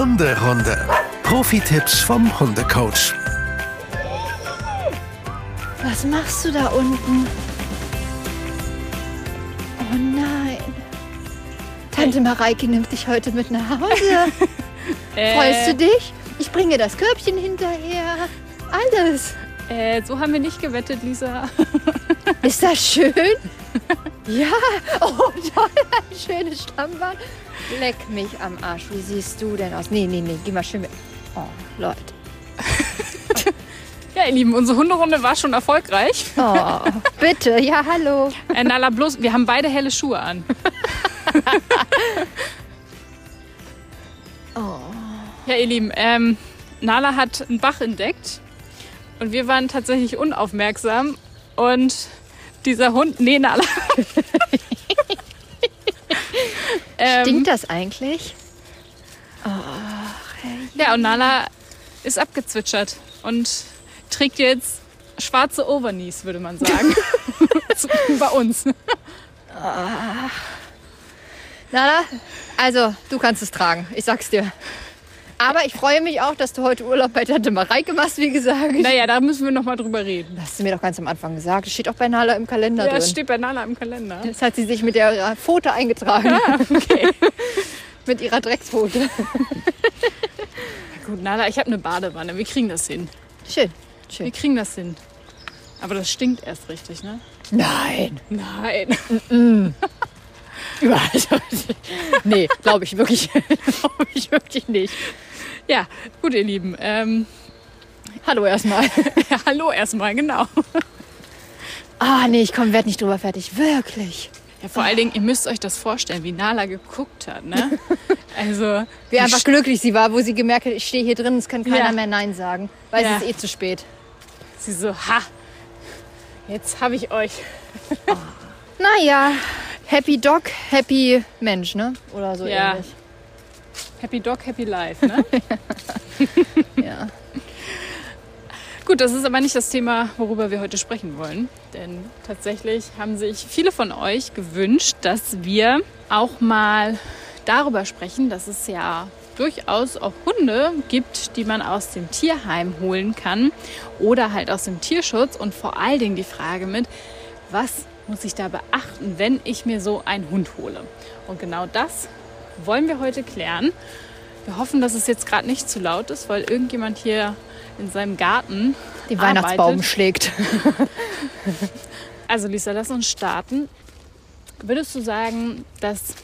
Hunderunde. Profi-Tipps vom Hundecoach. Was machst du da unten? Oh nein. Tante Mareike nimmt dich heute mit nach Hause. Freust du dich? Ich bringe das Körbchen hinterher. Alles. Äh, so haben wir nicht gewettet, Lisa. Ist das schön? Ja. Oh, toll. Ein schönes Stammband. Leck mich am Arsch. Wie siehst du denn aus? Nee, nee, nee. Geh mal schön mit. Oh, Leute. Ja, ihr Lieben, unsere Hunderunde war schon erfolgreich. Oh, bitte. Ja, hallo. Äh, Nala, bloß, wir haben beide helle Schuhe an. Oh. Ja, ihr Lieben, ähm, Nala hat einen Bach entdeckt und wir waren tatsächlich unaufmerksam und dieser Hund, nee, Nala. Ähm, Stinkt das eigentlich? Ja, und Nala ist abgezwitschert und trägt jetzt schwarze Overknees, würde man sagen. Bei uns. Nala, also du kannst es tragen. Ich sag's dir. Aber ich freue mich auch, dass du heute Urlaub bei Tante Mareike machst, wie gesagt. Naja, da müssen wir noch mal drüber reden. Das hast du mir doch ganz am Anfang gesagt. Das steht auch bei Nala im Kalender Ja, drin. das steht bei Nala im Kalender. Das hat sie sich mit der Pfote eingetragen. Okay. mit ihrer Dreckspfote. Gut, Nala, ich habe eine Badewanne. Wir kriegen das hin. Schön. Wir Schön. kriegen das hin. Aber das stinkt erst richtig, ne? Nein. Nein. Überhaupt. nee, glaube ich wirklich. glaube ich wirklich nicht. Ja, gut, ihr Lieben. Ähm, Hallo erstmal. ja, hallo erstmal, genau. Ah, nee, ich komm, werd nicht drüber fertig. Wirklich. Ja, vor allen Dingen, ihr müsst euch das vorstellen, wie Nala geguckt hat, ne? Also, Wie einfach glücklich sie war, wo sie gemerkt hat, ich stehe hier drin, es kann keiner Ja. mehr Nein sagen. Weil Ja. es ist eh zu spät. sie so, ha, jetzt habe ich euch. Naja, Happy Dog, Happy Mensch, ne? Oder so Ja. ähnlich. Happy Dog, Happy Life, ne? Ja. Gut, das ist aber nicht das Thema, worüber wir heute sprechen wollen. Denn tatsächlich haben sich viele von euch gewünscht, dass wir auch mal darüber sprechen, dass es ja durchaus auch Hunde gibt, die man aus dem Tierheim holen kann oder halt aus dem Tierschutz. Und vor allen Dingen die Frage mit, was muss ich da beachten, wenn ich mir so einen Hund hole? Und genau das wollen wir heute klären. Wir hoffen, dass es jetzt gerade nicht zu laut ist, weil irgendjemand hier in seinem Garten Den Weihnachtsbaum arbeitet. schlägt. Also Lisa, lass uns starten. Würdest du sagen, dass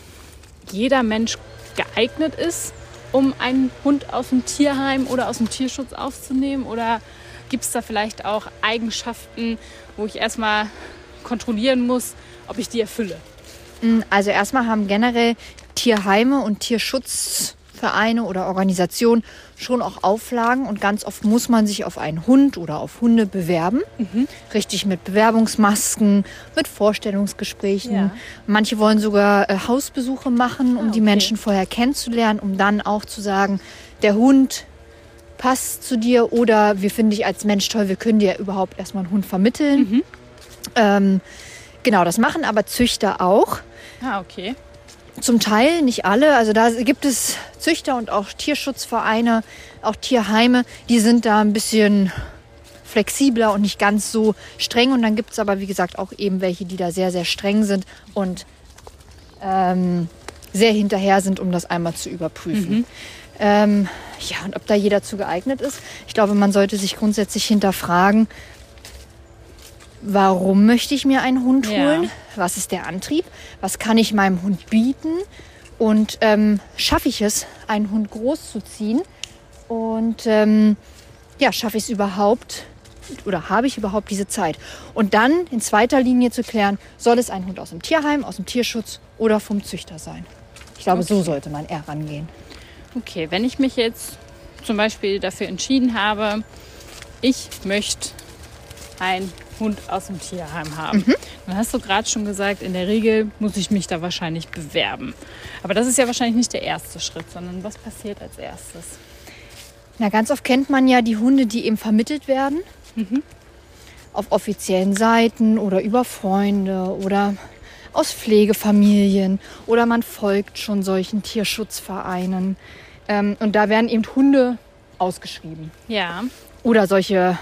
jeder Mensch geeignet ist, um einen Hund aus dem Tierheim oder aus dem Tierschutz aufzunehmen? Oder gibt es da vielleicht auch Eigenschaften, wo ich erstmal kontrollieren muss, ob ich die erfülle? Also erstmal haben generell Tierheime und Tierschutzvereine oder Organisationen schon auch Auflagen und ganz oft muss man sich auf einen Hund oder auf Hunde bewerben. Richtig mit Bewerbungsmasken, mit Vorstellungsgesprächen. Ja. Manche wollen sogar äh, Hausbesuche machen, um Ah, die okay. Menschen vorher kennenzulernen, um dann auch zu sagen, der Hund passt zu dir oder wir finden dich als Mensch toll, wir können dir überhaupt erstmal einen Hund vermitteln. Ähm, genau, das machen aber Züchter auch. Ah, okay. Zum Teil, nicht alle. Also da gibt es Züchter und auch Tierschutzvereine, auch Tierheime, die sind da ein bisschen flexibler und nicht ganz so streng. Und dann gibt es aber, wie gesagt, auch eben welche, die da sehr, sehr streng sind und ähm, sehr hinterher sind, um das einmal zu überprüfen. Ähm, ja, und ob da jeder zu geeignet ist. Ich glaube, man sollte sich grundsätzlich hinterfragen, warum möchte ich mir einen Hund Ja. holen? Was ist der Antrieb? Was kann ich meinem Hund bieten? Und ähm, schaffe ich es, einen Hund großzuziehen? Und ähm, ja, schaffe ich es überhaupt oder habe ich überhaupt diese Zeit? Und dann in zweiter Linie zu klären, soll es ein Hund aus dem Tierheim, aus dem Tierschutz oder vom Züchter sein? Ich glaube, so sollte man eher rangehen. Okay, wenn ich mich jetzt zum Beispiel dafür entschieden habe, ich möchte einen Hund aus dem Tierheim haben, dann hast du gerade schon gesagt, in der Regel muss ich mich da wahrscheinlich bewerben. Aber das ist ja wahrscheinlich nicht der erste Schritt, sondern was passiert als erstes? Na, ganz oft kennt man ja die Hunde, die eben vermittelt werden. Auf offiziellen Seiten oder über Freunde oder aus Pflegefamilien oder man folgt schon solchen Tierschutzvereinen. Ähm, und da werden eben Hunde ausgeschrieben. Ja. Oder solche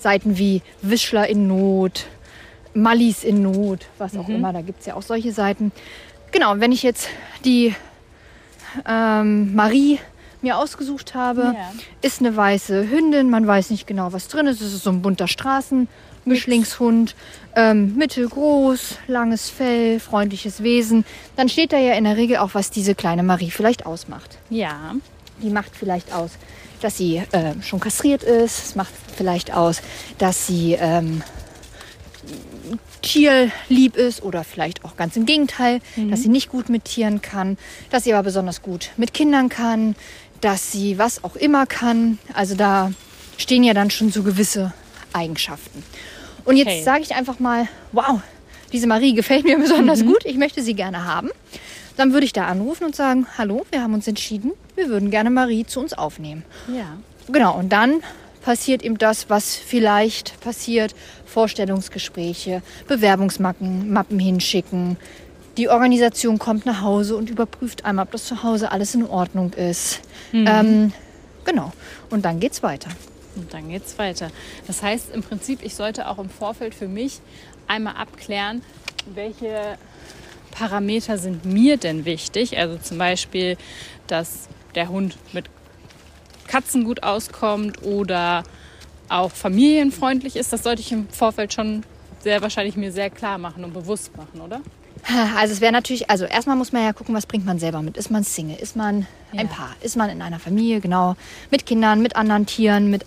Seiten wie Wischler in Not, Mallis in Not, was auch immer. Da gibt es ja auch solche Seiten. Genau, wenn ich jetzt die ähm, Marie mir ausgesucht habe, Ja. ist eine weiße Hündin. Man weiß nicht genau, was drin ist. Es ist so ein bunter Straßenmischlingshund. Ähm, mittelgroß, langes Fell, freundliches Wesen. Dann steht da ja in der Regel auch, was diese kleine Marie vielleicht ausmacht. Ja. Die macht vielleicht aus, dass sie äh, schon kastriert ist. Es macht vielleicht aus, dass sie ähm, tierlieb ist oder vielleicht auch ganz im Gegenteil, dass sie nicht gut mit Tieren kann, dass sie aber besonders gut mit Kindern kann, dass sie was auch immer kann. Also da stehen ja dann schon so gewisse Eigenschaften. Und jetzt Okay. sage ich einfach mal, wow, diese Marie gefällt mir besonders gut, ich möchte sie gerne haben. Dann würde ich da anrufen und sagen, hallo, wir haben uns entschieden, wir würden gerne Marie zu uns aufnehmen. Ja. Genau, und dann passiert eben das, was vielleicht passiert. Vorstellungsgespräche, Bewerbungsmappen Mappen hinschicken. Die Organisation kommt nach Hause und überprüft einmal, ob das zu Hause alles in Ordnung ist. Ähm, genau, und dann geht's weiter. Und dann geht's weiter. Das heißt im Prinzip, ich sollte auch im Vorfeld für mich einmal abklären, welche Parameter sind mir denn wichtig. Also zum Beispiel, dass der Hund mit Katzen gut auskommt oder auch familienfreundlich ist. Das sollte ich im Vorfeld schon sehr wahrscheinlich mir sehr klar machen und bewusst machen, oder? Also es wäre natürlich, also erstmal muss man ja gucken, was bringt man selber mit. Ist man Single? Ist man Ja. ein Paar? Ist man in einer Familie? Genau. Mit Kindern, mit anderen Tieren, mit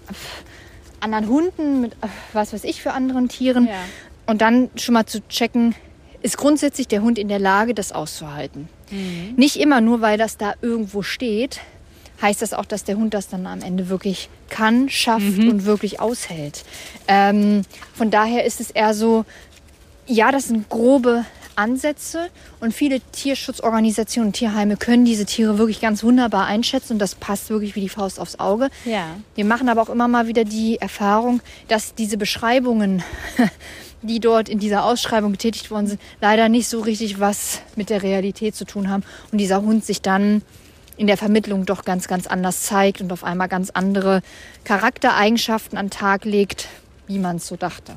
anderen Hunden, mit was weiß ich für anderen Tieren. Ja. Und dann schon mal zu checken, ist grundsätzlich der Hund in der Lage, das auszuhalten. Mhm. Nicht immer nur, weil das da irgendwo steht, heißt das auch, dass der Hund das dann am Ende wirklich kann, schafft Mhm. und wirklich aushält. Ähm, von daher ist es eher so, ja, das sind grobe Ansätze und viele Tierschutzorganisationen, Tierheime können diese Tiere wirklich ganz wunderbar einschätzen und das passt wirklich wie die Faust aufs Auge. Ja. Wir machen aber auch immer mal wieder die Erfahrung, dass diese Beschreibungen, die dort in dieser Ausschreibung getätigt worden sind, leider nicht so richtig was mit der Realität zu tun haben und dieser Hund sich dann in der Vermittlung doch ganz, ganz anders zeigt und auf einmal ganz andere Charaktereigenschaften an den Tag legt, wie man es so dachte.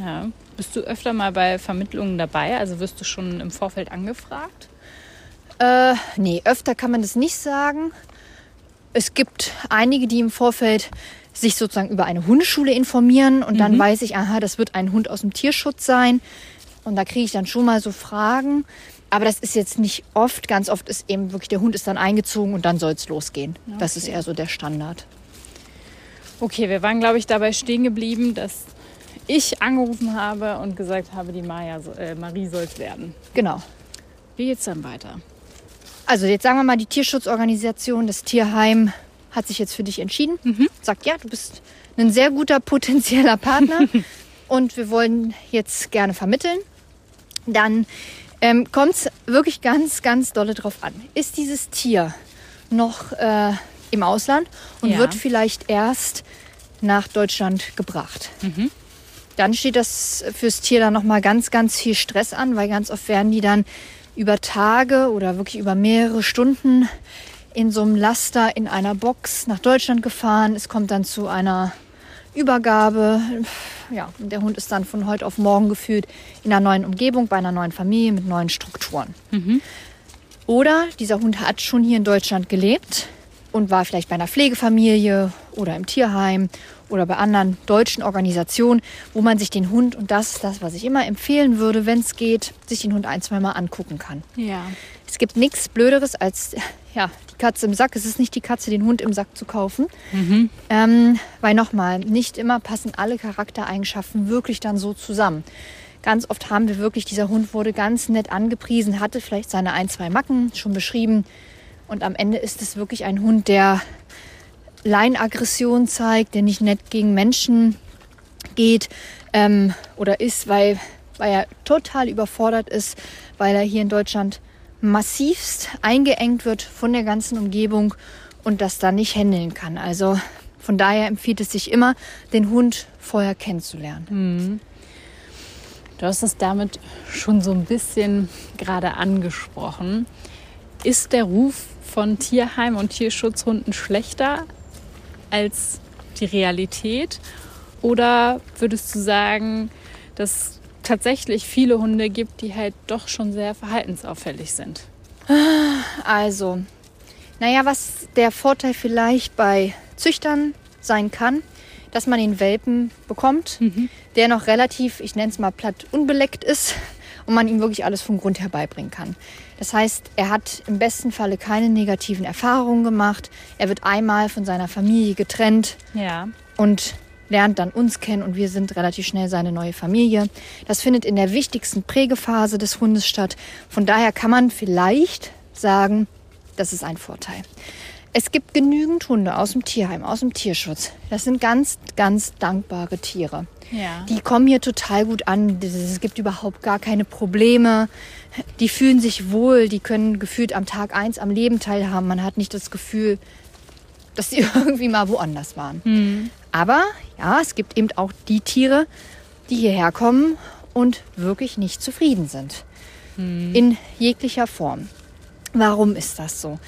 Ja. Bist du öfter mal bei Vermittlungen dabei? Also wirst du schon im Vorfeld angefragt? Äh, nee, öfter kann man das nicht sagen. Es gibt einige, die im Vorfeld sich sozusagen über eine Hundeschule informieren und dann weiß ich, aha, das wird ein Hund aus dem Tierschutz sein. Und da kriege ich dann schon mal so Fragen. Aber das ist jetzt nicht oft. Ganz oft ist eben wirklich, der Hund ist dann eingezogen und dann soll es losgehen. Das ist eher so der Standard. Okay, wir waren, glaube ich, dabei stehen geblieben, dass ich angerufen habe und gesagt habe, die Maja, äh, Marie soll es werden. Genau. Wie geht's dann weiter? Also jetzt sagen wir mal, die Tierschutzorganisation, das Tierheim hat sich jetzt für dich entschieden. Sagt, ja, du bist ein sehr guter potenzieller Partner und wir wollen jetzt gerne vermitteln. Dann ähm, kommt es wirklich ganz, ganz dolle drauf an. Ist dieses Tier noch äh, im Ausland und Ja. wird vielleicht erst nach Deutschland gebracht? dann steht das fürs Tier dann nochmal ganz, ganz viel Stress an, weil ganz oft werden die dann über Tage oder wirklich über mehrere Stunden in so einem Laster in einer Box nach Deutschland gefahren. Es kommt dann zu einer Übergabe. Ja, der Hund ist dann von heute auf morgen gefühlt in einer neuen Umgebung, bei einer neuen Familie mit neuen Strukturen. Oder dieser Hund hat schon hier in Deutschland gelebt und war vielleicht bei einer Pflegefamilie oder im Tierheim oder bei anderen deutschen Organisationen, wo man sich den Hund, und das ist das, was ich immer empfehlen würde, wenn es geht, sich den Hund ein, zwei Mal angucken kann. Ja. Es gibt nichts Blöderes als ja, die Katze im Sack. Es ist nicht die Katze, den Hund im Sack zu kaufen. Ähm, weil nochmal, nicht immer passen alle Charaktereigenschaften wirklich dann so zusammen. Ganz oft haben wir wirklich, dieser Hund wurde ganz nett angepriesen, hatte vielleicht seine ein, zwei Macken schon beschrieben. Und am Ende ist es wirklich ein Hund, der Leinaggression zeigt, der nicht nett gegen Menschen geht ähm, oder ist, weil, weil er total überfordert ist, weil er hier in Deutschland massivst eingeengt wird von der ganzen Umgebung und das dann nicht handeln kann. Also von daher empfiehlt es sich immer, den Hund vorher kennenzulernen. Du hast es damit schon so ein bisschen gerade angesprochen. Ist der Ruf von Tierheim und Tierschutzhunden schlechter als die Realität? Oder würdest du sagen, dass es tatsächlich viele Hunde gibt, die halt doch schon sehr verhaltensauffällig sind? Also, naja, was der Vorteil vielleicht bei Züchtern sein kann, dass man den Welpen bekommt, der noch relativ, ich nenne es mal platt, unbeleckt ist und man ihm wirklich alles vom Grund her beibringen kann. Das heißt, er hat im besten Falle keine negativen Erfahrungen gemacht. Er wird einmal von seiner Familie getrennt Ja. und lernt dann uns kennen und wir sind relativ schnell seine neue Familie. Das findet in der wichtigsten Prägephase des Hundes statt. Von daher kann man vielleicht sagen, das ist ein Vorteil. Es gibt genügend Hunde aus dem Tierheim, aus dem Tierschutz. Das sind ganz, ganz dankbare Tiere. Ja. Die kommen hier total gut an. Es gibt überhaupt gar keine Probleme. Die fühlen sich wohl. Die können gefühlt am Tag eins am Leben teilhaben. Man hat nicht das Gefühl, dass sie irgendwie mal woanders waren. Aber ja, es gibt eben auch die Tiere, die hierher kommen und wirklich nicht zufrieden sind. In jeglicher Form. Warum ist das so?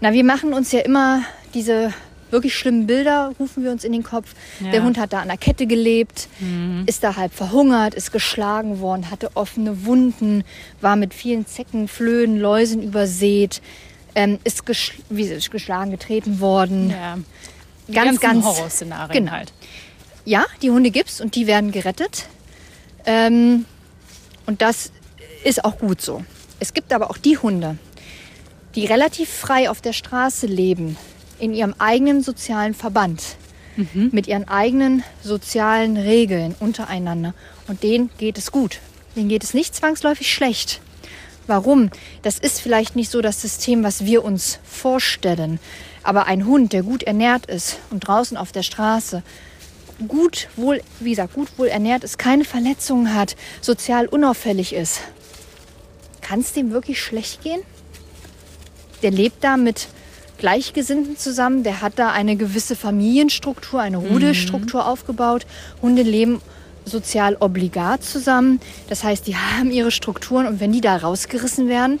Na, wir machen uns ja immer diese wirklich schlimmen Bilder, rufen wir uns in den Kopf. Ja. Der Hund hat da an der Kette gelebt, ist da halb verhungert, ist geschlagen worden, hatte offene Wunden, war mit vielen Zecken, Flöhen, Läusen übersät, ähm, ist gesch wie, geschlagen, getreten worden. ja. Die Ganz, ganz- Horrorszenarien genau. halt. Ja, die Hunde gibt's und die werden gerettet. Ähm, und das ist auch gut so. Es gibt aber auch die Hunde, die relativ frei auf der Straße leben, in ihrem eigenen sozialen Verband, mit ihren eigenen sozialen Regeln untereinander. Und denen geht es gut. Denen geht es nicht zwangsläufig schlecht. Warum? Das ist vielleicht nicht so das System, was wir uns vorstellen. Aber ein Hund, der gut ernährt ist und draußen auf der Straße gut wohl, wie gesagt, gut wohl ernährt ist, keine Verletzungen hat, sozial unauffällig ist, kann es dem wirklich schlecht gehen? Der lebt da mit Gleichgesinnten zusammen, der hat da eine gewisse Familienstruktur, eine Rudelstruktur aufgebaut. Hunde leben sozial obligat zusammen. Das heißt, die haben ihre Strukturen und wenn die da rausgerissen werden,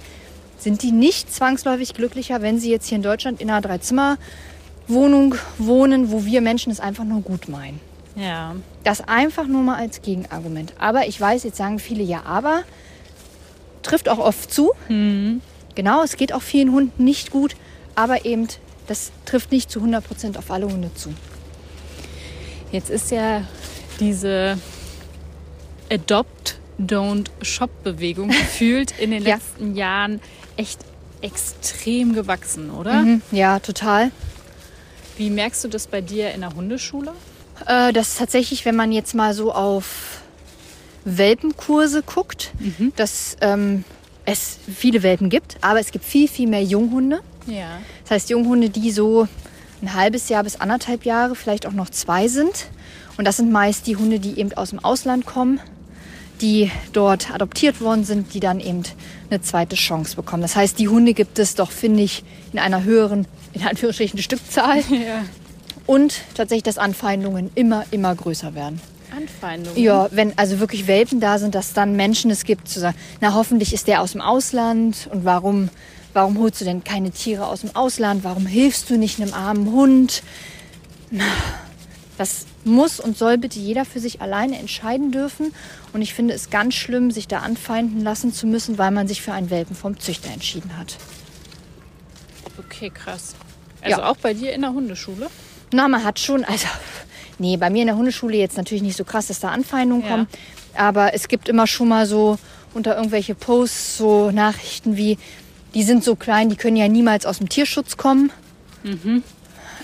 sind die nicht zwangsläufig glücklicher, wenn sie jetzt hier in Deutschland in einer Dreizimmer-Wohnung wohnen, wo wir Menschen es einfach nur gut meinen. Ja. Das einfach nur mal als Gegenargument. Aber ich weiß, jetzt sagen viele ja, aber trifft auch oft zu. Genau, es geht auch vielen Hunden nicht gut, aber eben das trifft nicht zu 100% auf alle Hunde zu. Jetzt ist ja diese Adopt, Don't Shop-Bewegung gefühlt in den Ja. letzten Jahren echt extrem gewachsen, oder? Mhm, ja, total. Wie merkst du das bei dir in der Hundeschule? Äh, das tatsächlich, wenn man jetzt mal so auf Welpenkurse guckt, dass ähm, es viele Welpen gibt, aber es gibt viel, viel mehr Junghunde. Ja. Das heißt, Junghunde, die so ein halbes Jahr bis anderthalb Jahre, vielleicht auch noch zwei sind. Und das sind meist die Hunde, die eben aus dem Ausland kommen, die dort adoptiert worden sind, die dann eben eine zweite Chance bekommen. Das heißt, die Hunde gibt es doch, finde ich, in einer höheren, in Anführungsstrichen, Stückzahl. ja. Und tatsächlich, dass Anfeindungen immer, immer größer werden. Anfeindungen. Ja, wenn also wirklich Welpen da sind, dass dann Menschen es gibt, zu sagen, na hoffentlich ist der aus dem Ausland und warum, warum holst du denn keine Tiere aus dem Ausland? Warum hilfst du nicht einem armen Hund? Das muss und soll bitte jeder für sich alleine entscheiden dürfen. Und ich finde es ganz schlimm, sich da anfeinden lassen zu müssen, weil man sich für einen Welpen vom Züchter entschieden hat. Okay, krass. Also Ja. auch bei dir in der Hundeschule? Na, man hat schon, also, nee, bei mir in der Hundeschule jetzt natürlich nicht so krass, dass da Anfeindungen Ja. kommen. Aber es gibt immer schon mal so unter irgendwelche Posts so Nachrichten wie, die sind so klein, die können ja niemals aus dem Tierschutz kommen. Mhm.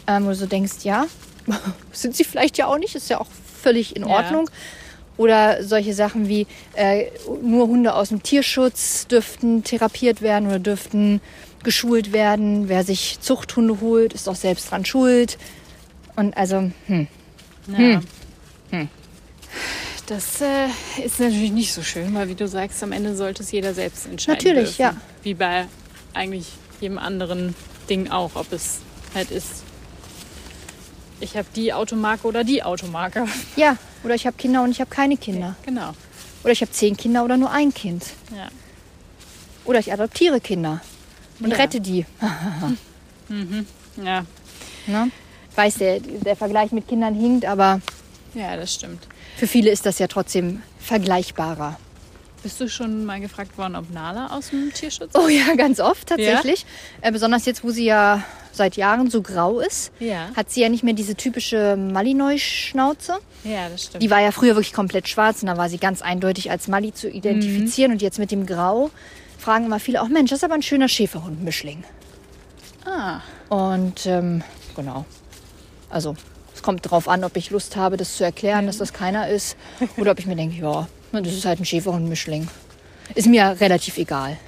Ähm, wo du so denkst, ja, sind sie vielleicht ja auch nicht, ist ja auch völlig in Ja. Ordnung. Oder solche Sachen wie, äh, nur Hunde aus dem Tierschutz dürften therapiert werden oder dürften geschult werden. Wer sich Zuchthunde holt, ist auch selbst dran schuld. Und also, hm. Ja. Das äh, ist natürlich nicht so schön, weil wie du sagst, am Ende sollte es jeder selbst entscheiden. Natürlich, dürfen. ja. Wie bei eigentlich jedem anderen Ding auch, ob es halt ist, ich habe die Automarke oder die Automarke. Ja, oder ich habe Kinder und ich habe keine Kinder. Genau. Oder ich habe zehn Kinder oder nur ein Kind. Ja. Oder ich adoptiere Kinder. und Ja. rette die. Ja, Ne? Ich weiß, der, der Vergleich mit Kindern hinkt, aber ja, das stimmt. für viele ist das ja trotzdem vergleichbarer. Bist du schon mal gefragt worden, ob Nala aus dem Tierschutz Oh ja, ganz oft tatsächlich. Äh, besonders jetzt, wo sie ja seit Jahren so grau ist, Ja. hat sie ja nicht mehr diese typische Malinois-Schnauze. Ja, das stimmt. Die war ja früher wirklich komplett schwarz und da war sie ganz eindeutig als Mali zu identifizieren. Und jetzt mit dem Grau fragen immer viele auch, Mensch, das ist aber ein schöner Schäferhund-Mischling. ah, Und ähm, genau. Also es kommt drauf an, ob ich Lust habe, das zu erklären, dass das keiner ist. Oder ob ich mir denke, ja, das ist halt ein Schäferhund-Mischling. Ist mir relativ egal.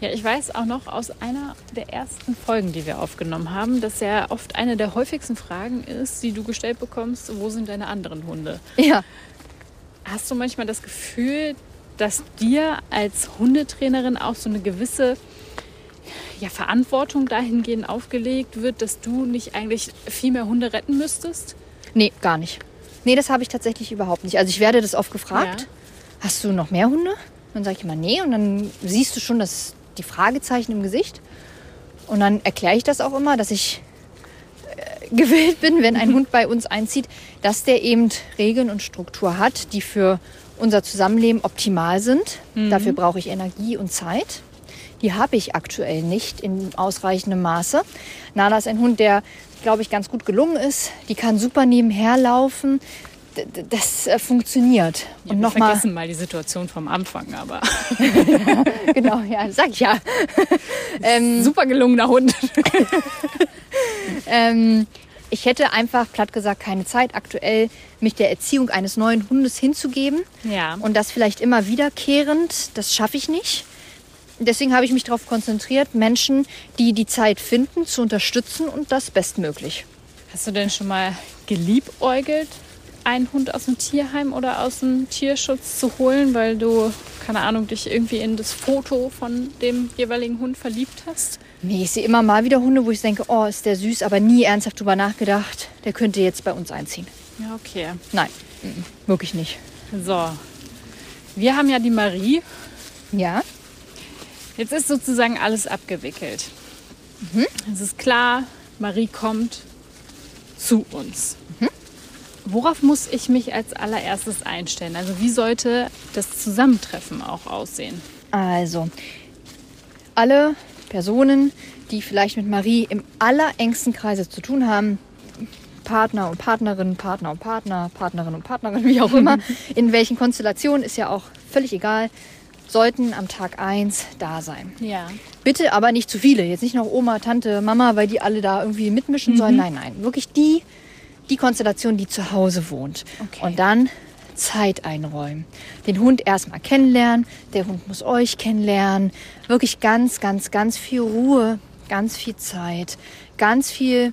Ja, ich weiß auch noch aus einer der ersten Folgen, die wir aufgenommen haben, dass ja oft eine der häufigsten Fragen ist, die du gestellt bekommst, wo sind deine anderen Hunde? Ja. Hast du manchmal das Gefühl, dass dir als Hundetrainerin auch so eine gewisse ja, Verantwortung dahingehend aufgelegt wird, dass du nicht eigentlich viel mehr Hunde retten müsstest? Nee, gar nicht. Nee, das habe ich tatsächlich überhaupt nicht. Also ich werde das oft gefragt. Ja. Hast du noch mehr Hunde? Dann sage ich immer nee und dann siehst du schon das, die Fragezeichen im Gesicht. Und dann erkläre ich das auch immer, dass ich äh, gewillt bin, wenn ein Hund bei uns einzieht, dass der eben Regeln und Struktur hat, die für unser Zusammenleben optimal sind. Dafür brauche ich Energie und Zeit. Die habe ich aktuell nicht in ausreichendem Maße. Nala ist ein Hund, der, glaube ich, ganz gut gelungen ist. Die kann super nebenher laufen. D- Das äh, funktioniert. Ja, und wir nochmal, vergessen mal die Situation vom Anfang, aber genau, ja, sag ich ja. ähm, super gelungener Hund. ähm, ich hätte einfach, platt gesagt, keine Zeit aktuell, mich der Erziehung eines neuen Hundes hinzugeben. Ja. Und das vielleicht immer wiederkehrend, das schaffe ich nicht. Deswegen habe ich mich darauf konzentriert, Menschen, die die Zeit finden, zu unterstützen und das bestmöglich. Hast du denn schon mal geliebäugelt, einen Hund aus dem Tierheim oder aus dem Tierschutz zu holen, weil du, keine Ahnung, dich irgendwie in das Foto von dem jeweiligen Hund verliebt hast? Nee, ich sehe immer mal wieder Hunde, wo ich denke, oh, ist der süß, aber nie ernsthaft drüber nachgedacht, der könnte jetzt bei uns einziehen. Ja, okay. Nein, wirklich nicht. So. Wir haben ja die Marie. Ja, Jetzt ist sozusagen alles abgewickelt. Es ist klar, Marie kommt zu uns. Worauf muss ich mich als allererstes einstellen? Also wie sollte das Zusammentreffen auch aussehen? also alle Personen, die vielleicht mit Marie im allerengsten Kreise zu tun haben, Partner und Partnerin, Partner und Partner, Partnerin und Partnerin, wie auch immer, in welchen Konstellationen, ist ja auch völlig egal, sollten am Tag 1 da sein. Ja. Bitte aber nicht zu viele. Jetzt nicht noch Oma, Tante, Mama, weil die alle da irgendwie mitmischen sollen. Nein, nein. Wirklich die, die Konstellation, die zu Hause wohnt. Okay. Und dann Zeit einräumen. Den Hund erstmal kennenlernen. Der Hund muss euch kennenlernen. Wirklich ganz, ganz, ganz viel Ruhe, ganz viel Zeit, ganz viel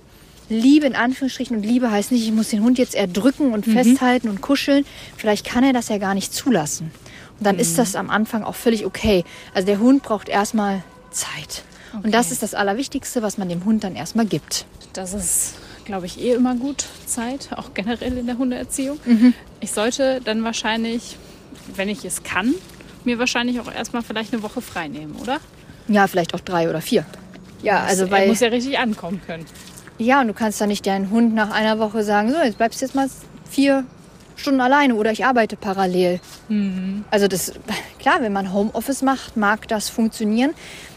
Liebe in Anführungsstrichen. Und Liebe heißt nicht, ich muss den Hund jetzt erdrücken und festhalten und kuscheln. Vielleicht kann er das ja gar nicht zulassen. Dann ist das am Anfang auch völlig okay. Also der Hund braucht erstmal Zeit. Und das ist das Allerwichtigste, was man dem Hund dann erstmal gibt. Das ist, glaube ich, eh immer gut Zeit, auch generell in der Hundeerziehung. Mhm. Ich sollte dann wahrscheinlich, wenn ich es kann, mir wahrscheinlich auch erstmal vielleicht eine Woche frei nehmen, oder? Ja, vielleicht auch drei oder vier. Ja, also er weil muss ja richtig ankommen können. ja, und du kannst dann nicht deinen Hund nach einer Woche sagen, so jetzt bleibst du jetzt mal vier Stunden alleine oder ich arbeite parallel. Also das klar, wenn man Homeoffice macht, mag das funktionieren,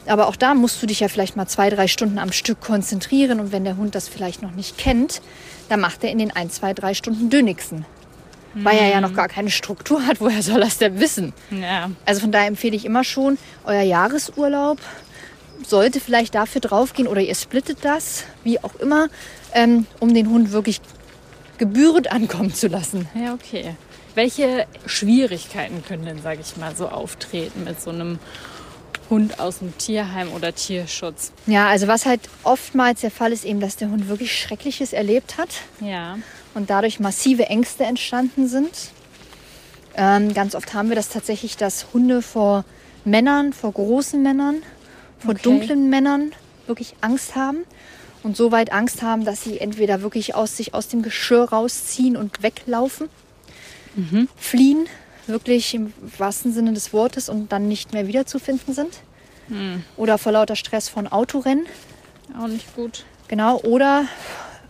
aber auch da musst du dich ja vielleicht mal zwei, drei Stunden am Stück konzentrieren und wenn der Hund das vielleicht noch nicht kennt, dann macht er in den ein, zwei, drei Stunden Dönigsen. Weil er ja noch gar keine Struktur hat, woher soll er es denn wissen? Ja. Also von daher empfehle ich immer schon, euer Jahresurlaub sollte vielleicht dafür draufgehen oder ihr splittet das, wie auch immer, ähm, um den Hund wirklich gebührend ankommen zu lassen. Ja, okay. Welche Schwierigkeiten können denn, sage ich mal, so auftreten mit so einem Hund aus dem Tierheim oder Tierschutz? Ja, also was halt oftmals der Fall ist, eben, dass der Hund wirklich Schreckliches erlebt hat Ja. und dadurch massive Ängste entstanden sind. Ähm, ganz oft haben wir das tatsächlich, dass Hunde vor Männern, vor großen Männern, vor Okay. dunklen Männern wirklich Angst haben und so weit Angst haben, dass sie entweder wirklich aus sich aus dem Geschirr rausziehen und weglaufen, fliehen, wirklich im wahrsten Sinne des Wortes und dann nicht mehr wiederzufinden sind. oder vor lauter Stress von Autorennen. Auch nicht gut. Genau. Oder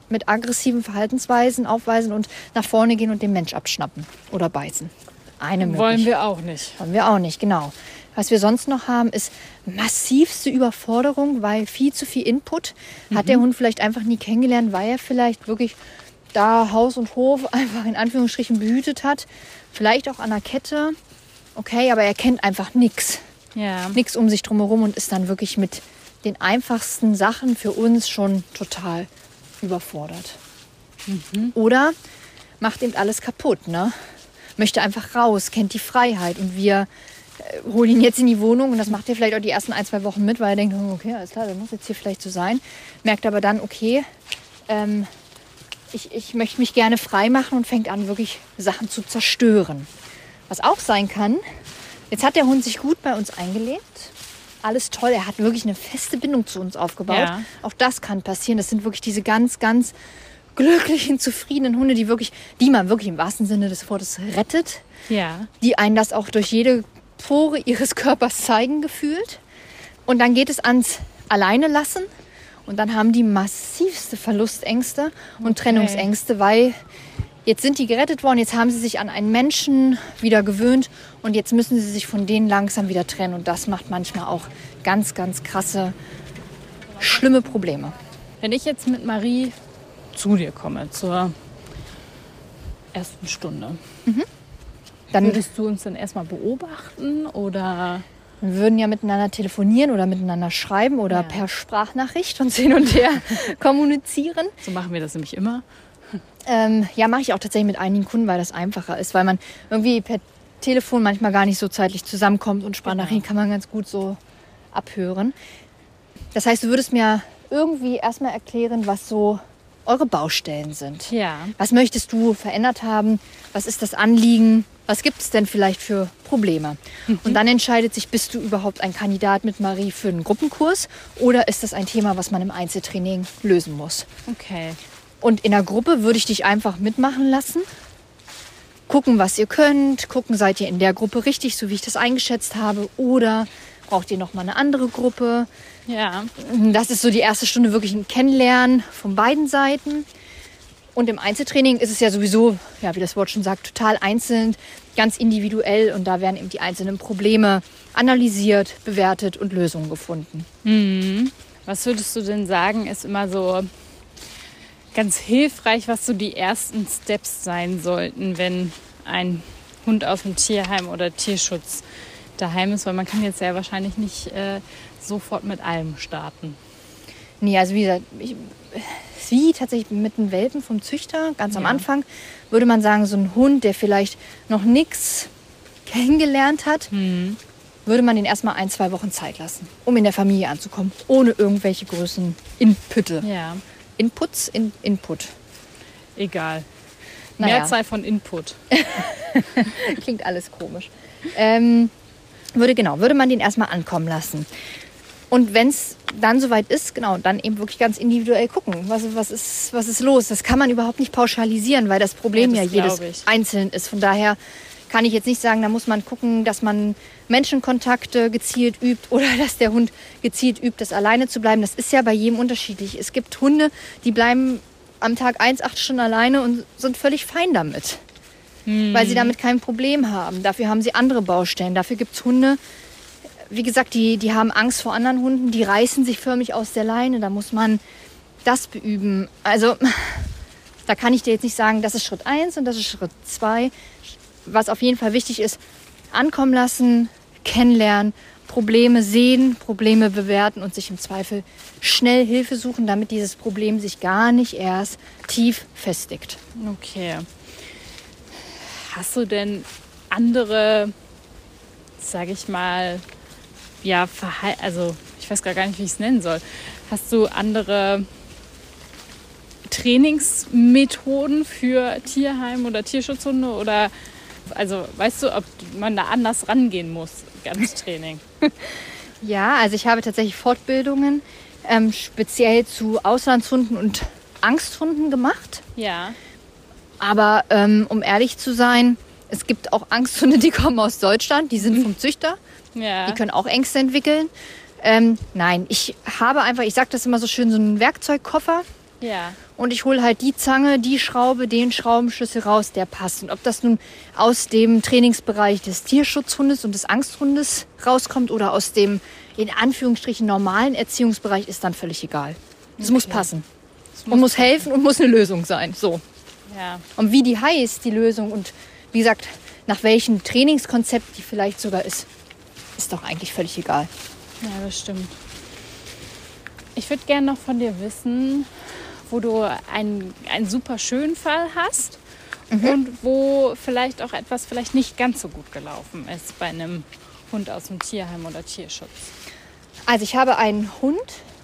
mit aggressiven Verhaltensweisen aufweisen und nach vorne gehen und den Mensch abschnappen oder beißen. Eine Wollen wir auch nicht. Wollen wir auch nicht, genau. Was wir sonst noch haben, ist massivste Überforderung, weil viel zu viel Input hat der Hund vielleicht einfach nie kennengelernt, weil er vielleicht wirklich da Haus und Hof einfach in Anführungsstrichen behütet hat. Vielleicht auch an der Kette. Okay, aber er kennt einfach nichts. Ja. Nichts um sich drumherum und ist dann wirklich mit den einfachsten Sachen für uns schon total überfordert. Oder macht eben alles kaputt, ne? Möchte einfach raus, kennt die Freiheit und wir holen ihn jetzt in die Wohnung und das macht er vielleicht auch die ersten ein, zwei Wochen mit, weil er denkt, oh, okay, alles klar, das muss jetzt hier vielleicht so sein. Merkt aber dann, okay, ähm, ich, ich möchte mich gerne frei machen und fängt an, wirklich Sachen zu zerstören. Was auch sein kann, jetzt hat der Hund sich gut bei uns eingelebt. Alles toll, er hat wirklich eine feste Bindung zu uns aufgebaut. Ja. Auch das kann passieren. Das sind wirklich diese ganz, ganz glücklichen, zufriedenen Hunde, die wirklich, die man wirklich im wahrsten Sinne des Wortes rettet, Ja. die einen das auch durch jede Pore ihres Körpers zeigen gefühlt. Und dann geht es ans Alleine lassen. Und dann haben die massivste Verlustängste und Trennungsängste, weil jetzt sind die gerettet worden, jetzt haben sie sich an einen Menschen wieder gewöhnt und jetzt müssen sie sich von denen langsam wieder trennen. Und das macht manchmal auch ganz, ganz krasse, schlimme Probleme. Wenn ich jetzt mit Marie zu dir komme, zur ersten Stunde, Dann würdest du uns dann erstmal beobachten oder Wir würden ja miteinander telefonieren oder miteinander schreiben oder Ja. per Sprachnachricht uns hin und her kommunizieren. so machen wir das nämlich immer? Ähm, ja, mache ich auch tatsächlich mit einigen Kunden, weil das einfacher ist, weil man irgendwie per Telefon manchmal gar nicht so zeitlich zusammenkommt und Sprachnachrichten kann man ganz gut so abhören. Das heißt, du würdest mir irgendwie erstmal erklären, was so eure Baustellen sind. Ja. Was möchtest du verändert haben? Was ist das Anliegen? Was gibt es denn vielleicht für Probleme? Und dann entscheidet sich, bist du überhaupt ein Kandidat mit Marie für einen Gruppenkurs oder ist das ein Thema, was man im Einzeltraining lösen muss? Okay. Und in der Gruppe würde ich dich einfach mitmachen lassen. Gucken, was ihr könnt. Gucken, seid ihr in der Gruppe richtig, so wie ich das eingeschätzt habe. Oder braucht ihr noch mal eine andere Gruppe? Ja. Das ist so die erste Stunde wirklich ein Kennenlernen von beiden Seiten. Und im Einzeltraining ist es ja sowieso, ja, wie das Wort schon sagt, total einzeln, ganz individuell. Und da werden eben die einzelnen Probleme analysiert, bewertet und Lösungen gefunden. Was würdest du denn sagen, ist immer so ganz hilfreich, was so die ersten Steps sein sollten, wenn ein Hund aus dem Tierheim oder Tierschutz daheim ist? Weil man kann jetzt ja wahrscheinlich nicht äh, sofort mit allem starten. Nee, also wie gesagt, ich, wie tatsächlich mit einem Welpen vom Züchter, ganz am Ja. Anfang, würde man sagen, so ein Hund, der vielleicht noch nichts kennengelernt hat, würde man den erstmal ein, zwei Wochen Zeit lassen, um in der Familie anzukommen, ohne irgendwelche Größen Inpütte. Ja, Inputs, in, Input. egal. Naja. Mehrzahl von Input. Klingt alles komisch. Ähm, würde genau, würde man den erstmal ankommen lassen. Und wenn es dann soweit ist, genau, dann eben wirklich ganz individuell gucken, was, was, ist, was ist los. Das kann man überhaupt nicht pauschalisieren, weil das Problem Ja, ja, das jedes glaub ich. einzeln ist. Von daher kann ich jetzt nicht sagen, da muss man gucken, dass man Menschenkontakte gezielt übt oder dass der Hund gezielt übt, das alleine zu bleiben. Das ist ja bei jedem unterschiedlich. Es gibt Hunde, die bleiben am Tag eins, acht Stunden alleine und sind völlig fein damit weil sie damit kein Problem haben. Dafür haben sie andere Baustellen. Dafür gibt es Hunde, wie gesagt, die, die haben Angst vor anderen Hunden, die reißen sich förmlich aus der Leine. Da muss man das beüben. Also, da kann ich dir jetzt nicht sagen, das ist Schritt 1 und das ist Schritt 2. Was auf jeden Fall wichtig ist, ankommen lassen, kennenlernen, Probleme sehen, Probleme bewerten und sich im Zweifel schnell Hilfe suchen, damit dieses Problem sich gar nicht erst tief festigt. Okay. Hast du denn andere, sage ich mal, ja, Verhal also ich weiß gar nicht, wie ich es nennen soll. Hast du andere Trainingsmethoden für Tierheim oder Tierschutzhunde oder also weißt du, ob man da anders rangehen muss, ganz Training? Ja, also ich habe tatsächlich Fortbildungen ähm, speziell zu Auslandshunden und Angsthunden gemacht. Ja. Aber ähm, um ehrlich zu sein, es gibt auch Angsthunde, die kommen aus Deutschland, die sind vom Züchter, Ja. die können auch Ängste entwickeln. Ähm, nein, ich habe einfach, ich sage das immer so schön, so einen Werkzeugkoffer. Ja. Und ich hole halt die Zange, die Schraube, den Schraubenschlüssel raus, der passt. Und ob das nun aus dem Trainingsbereich des Tierschutzhundes und des Angsthundes rauskommt oder aus dem in Anführungsstrichen normalen Erziehungsbereich, ist dann völlig egal. Es muss passen. und muss helfen und muss eine Lösung sein. So. Ja. Und wie die heißt, die Lösung und wie gesagt, nach welchem Trainingskonzept die vielleicht sogar ist, ist doch eigentlich völlig egal. Ja, das stimmt. Ich würde gerne noch von dir wissen, wo du einen, einen super schönen Fall hast und wo vielleicht auch etwas vielleicht nicht ganz so gut gelaufen ist bei einem Hund aus dem Tierheim oder Tierschutz. Also ich habe einen Hund,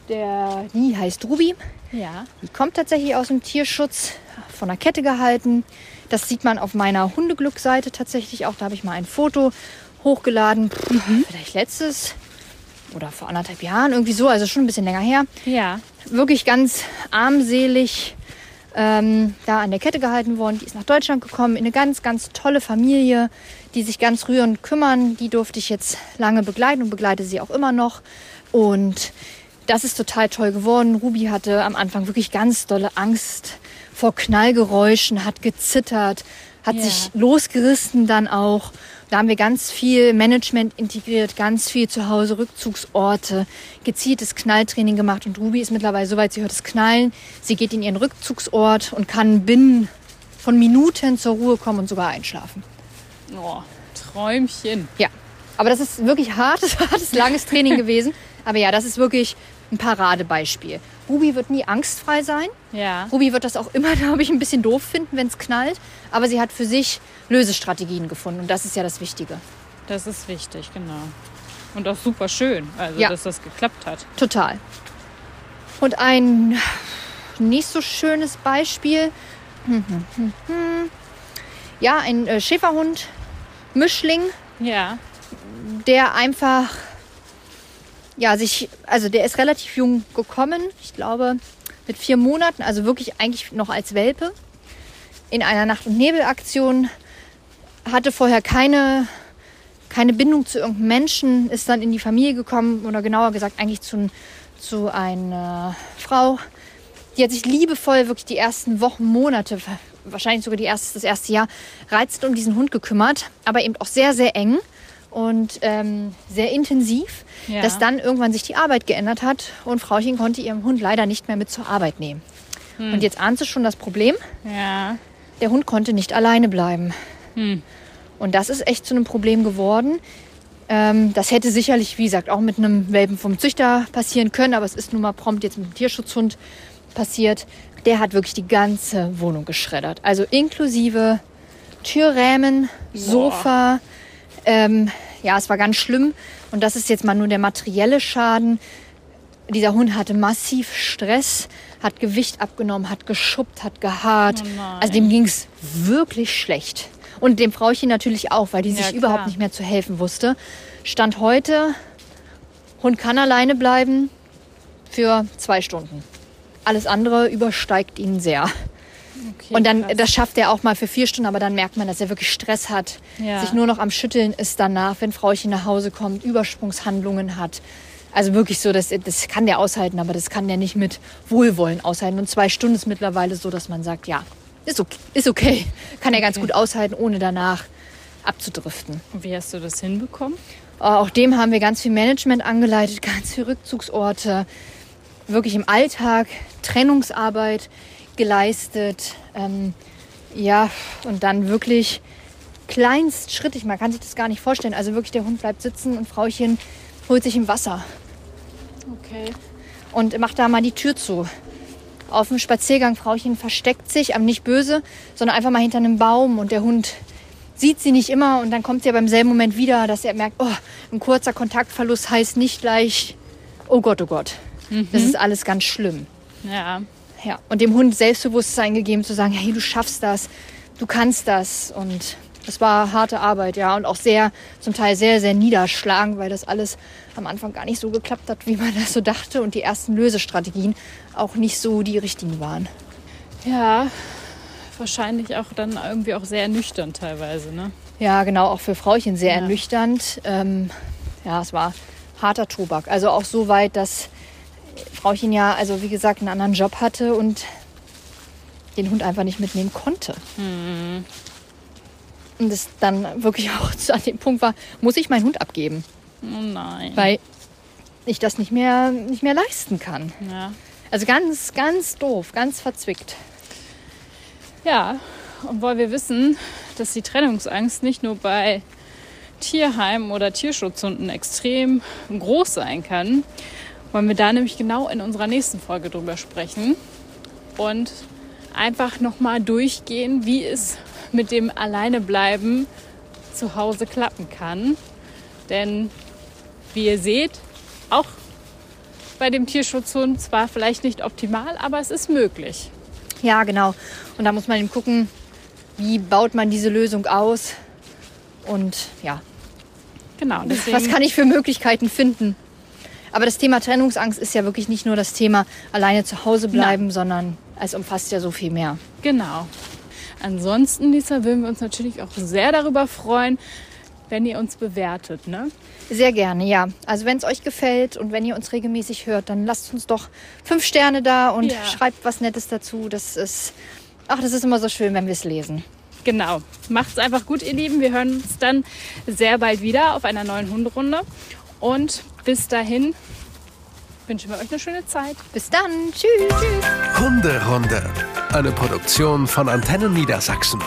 der, die heißt Ruby. Ja. Die kommt tatsächlich aus dem Tierschutz, von der Kette gehalten. Das sieht man auf meiner Hundeglück-Seite tatsächlich auch. Da habe ich mal ein Foto hochgeladen. Pff, Vielleicht letztes oder vor anderthalb Jahren, irgendwie so, also schon ein bisschen länger her. Ja. Wirklich ganz armselig ähm, da an der Kette gehalten worden. Die ist nach Deutschland gekommen, in eine ganz, ganz tolle Familie, die sich ganz rührend kümmern. Die durfte ich jetzt lange begleiten und begleite sie auch immer noch. Und das ist total toll geworden. Ruby hatte am Anfang wirklich ganz dolle Angst vor Knallgeräuschen, hat gezittert, hat Ja. sich losgerissen dann auch. Da haben wir ganz viel Management integriert, ganz viel zu Hause Rückzugsorte, gezieltes Knalltraining gemacht und Ruby ist mittlerweile soweit, sie hört es knallen. Sie geht in ihren Rückzugsort und kann binnen von Minuten zur Ruhe kommen und sogar einschlafen. Oh, Träumchen. Ja, aber das ist wirklich hartes, hartes, langes Training gewesen. Aber ja, das ist wirklich ein Paradebeispiel. Ruby wird nie angstfrei sein. Ja. Ruby wird das auch immer, glaube ich, ein bisschen doof finden, wenn es knallt. Aber sie hat für sich Lösestrategien gefunden und das ist ja das Wichtige. Das ist wichtig, genau. Und auch super schön, also Ja. dass das geklappt hat. Total. Und ein nicht so schönes Beispiel. Hm, hm, hm. Ja, ein äh, Schäferhund, Mischling, Ja. Der einfach, ja, sich, also der ist relativ jung gekommen, ich glaube mit vier Monaten, also wirklich eigentlich noch als Welpe, in einer Nacht- und Nebelaktion, hatte vorher keine, keine Bindung zu irgendeinem Menschen, ist dann in die Familie gekommen oder genauer gesagt eigentlich zu, zu einer Frau, die hat sich liebevoll wirklich die ersten Wochen, Monate, wahrscheinlich sogar die erste, das erste Jahr, reizend um diesen Hund gekümmert, aber eben auch sehr, sehr eng und ähm, sehr intensiv, Ja. dass dann irgendwann sich die Arbeit geändert hat und Frauchen konnte ihren Hund leider nicht mehr mit zur Arbeit nehmen. Und jetzt ahnst du schon das Problem, Ja. der Hund konnte nicht alleine bleiben. Hm. Und das ist echt zu einem Problem geworden. Ähm, das hätte sicherlich, wie gesagt, auch mit einem Welpen vom Züchter passieren können, aber es ist nun mal prompt jetzt mit dem Tierschutzhund passiert. Der hat wirklich die ganze Wohnung geschreddert. Also inklusive Türrämen, Sofa. Ähm, ja, es war ganz schlimm. Und das ist jetzt mal nur der materielle Schaden. Dieser Hund hatte massiv Stress, hat Gewicht abgenommen, hat geschuppt, hat gehaart. Oh also dem ging es wirklich schlecht. Und dem Frauchen natürlich auch, weil die Ja, sich klar. überhaupt nicht mehr zu helfen wusste. Stand heute, Hund kann alleine bleiben für zwei Stunden. Alles andere übersteigt ihn sehr. Okay, Und dann, krass. das schafft er auch mal für vier Stunden, aber dann merkt man, dass er wirklich Stress hat, Ja. sich nur noch am Schütteln ist danach, wenn Frauchen nach Hause kommt, Übersprungshandlungen hat. Also wirklich so, das, das kann der aushalten, aber das kann der nicht mit Wohlwollen aushalten. Und zwei Stunden ist mittlerweile so, dass man sagt, ja, ist okay, ist okay. kann er ganz Okay. gut aushalten, ohne danach abzudriften. Und Wie hast du das hinbekommen? Äh, Auch dem haben wir ganz viel Management angeleitet, ganz viele Rückzugsorte, wirklich im Alltag Trennungsarbeit geleistet. Ähm, ja, und dann wirklich kleinstschrittig, man kann sich das gar nicht vorstellen. Also wirklich, der Hund bleibt sitzen und Frauchen holt sich ein Wasser Okay. und macht da mal die Tür zu. Auf dem Spaziergang, Frauchen versteckt sich, aber nicht böse, sondern einfach mal hinter einem Baum und der Hund sieht sie nicht immer und dann kommt sie aber im selben Moment wieder, dass er merkt, oh, ein kurzer Kontaktverlust heißt nicht gleich, oh Gott, oh Gott. Das ist alles ganz schlimm. Ja. Ja, und dem Hund Selbstbewusstsein gegeben zu sagen, hey, du schaffst das, du kannst das und das war harte Arbeit, ja, und auch sehr, zum Teil sehr, sehr niederschlagend, weil das alles am Anfang gar nicht so geklappt hat, wie man das so dachte und die ersten Lösestrategien auch nicht so die richtigen waren. Ja. Wahrscheinlich auch dann irgendwie auch sehr nüchtern teilweise, ne? Ja, genau, auch für Frauchen sehr Ja. ernüchternd. Ähm, ja, es war harter Tobak. Also auch so weit, dass Frauchen ja, also wie gesagt, einen anderen Job hatte und den Hund einfach nicht mitnehmen konnte. Und es dann wirklich auch an dem Punkt war, muss ich meinen Hund abgeben, Oh nein. weil ich das nicht mehr, nicht mehr leisten kann. ja. Also ganz, ganz doof, ganz verzwickt. ja, und weil wir wissen, dass die Trennungsangst nicht nur bei Tierheimen oder Tierschutzhunden extrem groß sein kann, wollen wir da nämlich genau in unserer nächsten Folge drüber sprechen und einfach nochmal durchgehen, wie es mit dem Alleinebleiben zu Hause klappen kann. Denn wie ihr seht, auch bei dem Tierschutzhund zwar vielleicht nicht optimal, aber es ist möglich. Ja, genau. Und da muss man eben gucken, wie baut man diese Lösung aus und ja, Genau, deswegen, was kann ich für Möglichkeiten finden. Aber das Thema Trennungsangst ist ja wirklich nicht nur das Thema alleine zu Hause bleiben, sondern es umfasst ja so viel mehr. Genau. Ansonsten, Lisa, würden wir uns natürlich auch sehr darüber freuen, wenn ihr uns bewertet. Ne? Sehr gerne, ja. Also wenn es euch gefällt und wenn ihr uns regelmäßig hört, dann lasst uns doch fünf Sterne da und Ja. schreibt was Nettes dazu. Das ist, ach, das ist immer so schön, wenn wir es lesen. Genau. Macht's einfach gut, ihr Lieben. Wir hören uns dann sehr bald wieder auf einer neuen Hunderunde. Und bis dahin wünschen wir euch eine schöne Zeit. Bis dann. Tschüss. Hunderunde. Eine Produktion von Antennen Niedersachsen.